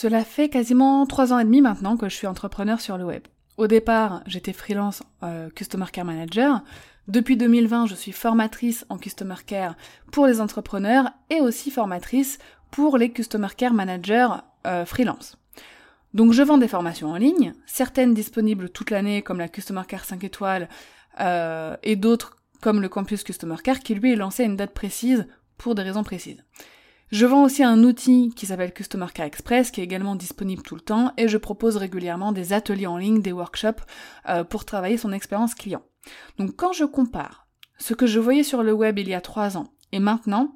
Cela fait quasiment trois ans et demi maintenant que je suis entrepreneur sur le web. Au départ, j'étais freelance euh, Customer Care Manager. Depuis 2020, je suis formatrice en Customer Care pour les entrepreneurs et aussi formatrice pour les Customer Care Managers euh, freelance. Donc je vends des formations en ligne, certaines disponibles toute l'année comme la Customer Care 5 étoiles euh, et d'autres comme le Campus Customer Care qui lui est lancé à une date précise pour des raisons précises. Je vends aussi un outil qui s'appelle Customer Care Express, qui est également disponible tout le temps, et je propose régulièrement des ateliers en ligne, des workshops, euh, pour travailler son expérience client. Donc quand je compare ce que je voyais sur le web il y a trois ans et maintenant,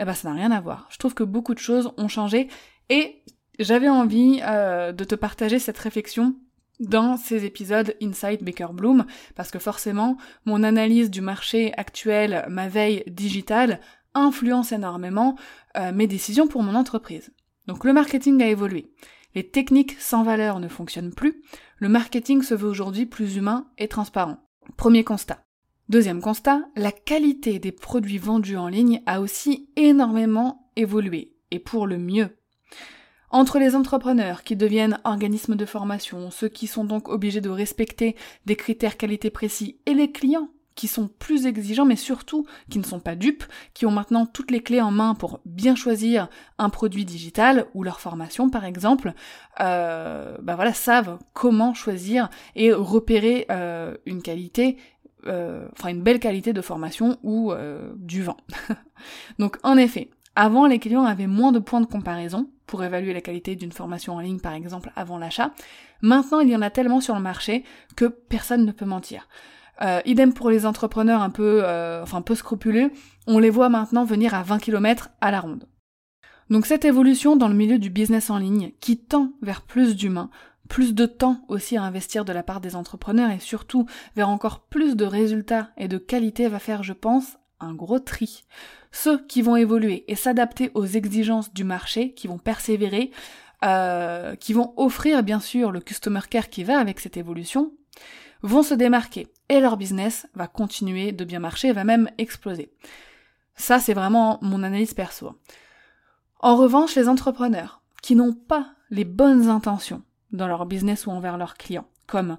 eh ben ça n'a rien à voir. Je trouve que beaucoup de choses ont changé et j'avais envie euh, de te partager cette réflexion dans ces épisodes Inside Baker Bloom, parce que forcément, mon analyse du marché actuel, ma veille digitale, influence énormément euh, mes décisions pour mon entreprise. Donc le marketing a évolué. Les techniques sans valeur ne fonctionnent plus. Le marketing se veut aujourd'hui plus humain et transparent. Premier constat. Deuxième constat, la qualité des produits vendus en ligne a aussi énormément évolué, et pour le mieux. Entre les entrepreneurs qui deviennent organismes de formation, ceux qui sont donc obligés de respecter des critères qualité précis, et les clients qui sont plus exigeants, mais surtout qui ne sont pas dupes, qui ont maintenant toutes les clés en main pour bien choisir un produit digital ou leur formation par exemple, euh, bah voilà, savent comment choisir et repérer euh, une qualité, euh, enfin une belle qualité de formation ou euh, du vent. Donc en effet, avant les clients avaient moins de points de comparaison pour évaluer la qualité d'une formation en ligne par exemple avant l'achat. Maintenant il y en a tellement sur le marché que personne ne peut mentir. Euh, idem pour les entrepreneurs un peu, euh, enfin peu scrupuleux, on les voit maintenant venir à 20 km à la ronde. Donc cette évolution dans le milieu du business en ligne, qui tend vers plus d'humains, plus de temps aussi à investir de la part des entrepreneurs et surtout vers encore plus de résultats et de qualité va faire, je pense, un gros tri. Ceux qui vont évoluer et s'adapter aux exigences du marché, qui vont persévérer, euh, qui vont offrir bien sûr le customer care qui va avec cette évolution, vont se démarquer et leur business va continuer de bien marcher, va même exploser. Ça, c'est vraiment mon analyse perso. En revanche, les entrepreneurs qui n'ont pas les bonnes intentions dans leur business ou envers leurs clients, comme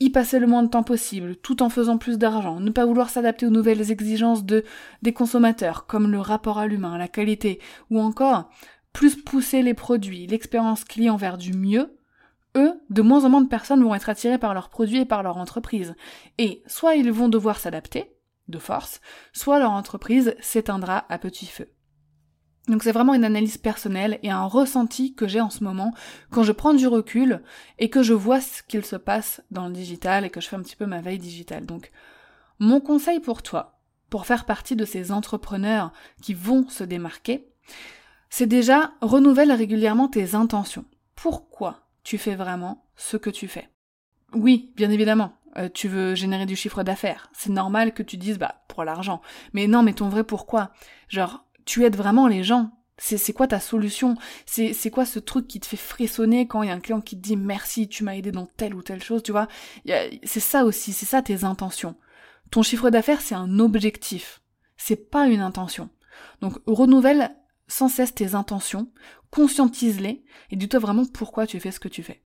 y passer le moins de temps possible, tout en faisant plus d'argent, ne pas vouloir s'adapter aux nouvelles exigences de, des consommateurs, comme le rapport à l'humain, la qualité, ou encore plus pousser les produits, l'expérience client vers du mieux, eux, de moins en moins de personnes vont être attirées par leurs produits et par leur entreprise. Et soit ils vont devoir s'adapter, de force, soit leur entreprise s'éteindra à petit feu. Donc c'est vraiment une analyse personnelle et un ressenti que j'ai en ce moment quand je prends du recul et que je vois ce qu'il se passe dans le digital et que je fais un petit peu ma veille digitale. Donc mon conseil pour toi, pour faire partie de ces entrepreneurs qui vont se démarquer, c'est déjà renouvelle régulièrement tes intentions. Pourquoi tu fais vraiment ce que tu fais. Oui, bien évidemment, euh, tu veux générer du chiffre d'affaires. C'est normal que tu dises, bah, pour l'argent. Mais non, mais ton vrai pourquoi? Genre, tu aides vraiment les gens. C'est quoi ta solution? C'est quoi ce truc qui te fait frissonner quand il y a un client qui te dit merci, tu m'as aidé dans telle ou telle chose, tu vois? C'est ça aussi, c'est ça tes intentions. Ton chiffre d'affaires, c'est un objectif. C'est pas une intention. Donc renouvelle sans cesse tes intentions, conscientise-les et dis-toi vraiment pourquoi tu fais ce que tu fais.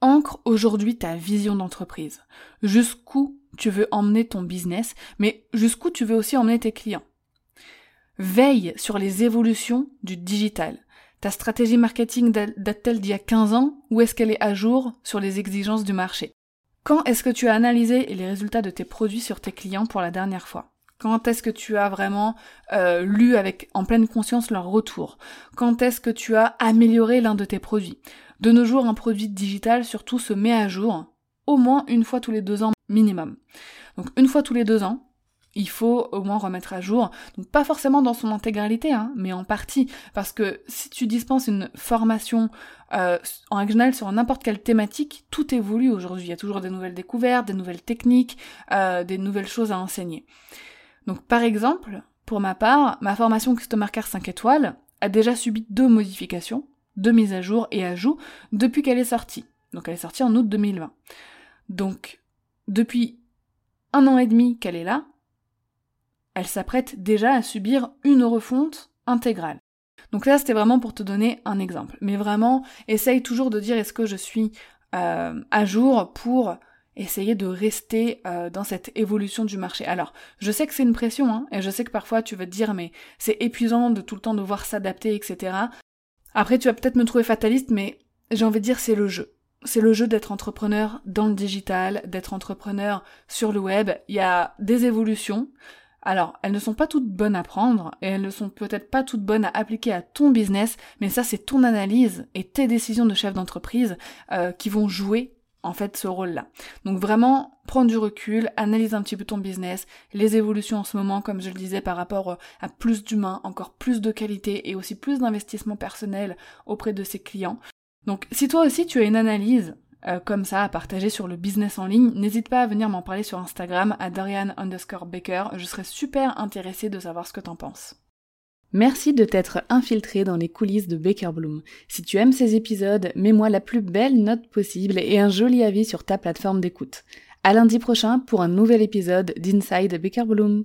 Ancre aujourd'hui ta vision d'entreprise. Jusqu'où tu veux emmener ton business, mais jusqu'où tu veux aussi emmener tes clients. Veille sur les évolutions du digital. Ta stratégie marketing date-t-elle d'il y a 15 ans ou est-ce qu'elle est à jour sur les exigences du marché? Quand est-ce que tu as analysé les résultats de tes produits sur tes clients pour la dernière fois? Quand est-ce que tu as vraiment euh, lu avec en pleine conscience leur retour? Quand est-ce que tu as amélioré l'un de tes produits? De nos jours, un produit digital surtout se met à jour au moins une fois tous les deux ans minimum. Donc une fois tous les deux ans, il faut au moins remettre à jour. Donc pas forcément dans son intégralité, hein, mais en partie. Parce que si tu dispenses une formation euh, en règle sur n'importe quelle thématique, tout évolue aujourd'hui. Il y a toujours des nouvelles découvertes, des nouvelles techniques, euh, des nouvelles choses à enseigner. Donc par exemple, pour ma part, ma formation Customer Care 5 étoiles a déjà subi deux modifications, deux mises à jour et ajouts depuis qu'elle est sortie. Donc elle est sortie en août 2020. Donc depuis un an et demi qu'elle est là, elle s'apprête déjà à subir une refonte intégrale. Donc là, c'était vraiment pour te donner un exemple. Mais vraiment, essaye toujours de dire est-ce que je suis euh, à jour pour essayer de rester euh, dans cette évolution du marché. Alors, je sais que c'est une pression, hein, et je sais que parfois tu vas te dire mais c'est épuisant de tout le temps devoir s'adapter, etc. Après, tu vas peut-être me trouver fataliste, mais j'ai envie de dire c'est le jeu. C'est le jeu d'être entrepreneur dans le digital, d'être entrepreneur sur le web. Il y a des évolutions. Alors, elles ne sont pas toutes bonnes à prendre et elles ne sont peut-être pas toutes bonnes à appliquer à ton business, mais ça c'est ton analyse et tes décisions de chef d'entreprise euh, qui vont jouer en fait ce rôle-là. Donc vraiment, prends du recul, analyse un petit peu ton business, les évolutions en ce moment, comme je le disais, par rapport euh, à plus d'humains, encore plus de qualité et aussi plus d'investissement personnel auprès de ses clients. Donc si toi aussi tu as une analyse euh, comme ça à partager sur le business en ligne, n'hésite pas à venir m'en parler sur Instagram à Dorian underscore Baker. Je serais super intéressée de savoir ce que t'en penses. Merci de t'être infiltré dans les coulisses de Baker Bloom. Si tu aimes ces épisodes, mets-moi la plus belle note possible et un joli avis sur ta plateforme d'écoute. À lundi prochain pour un nouvel épisode d'Inside Baker Bloom.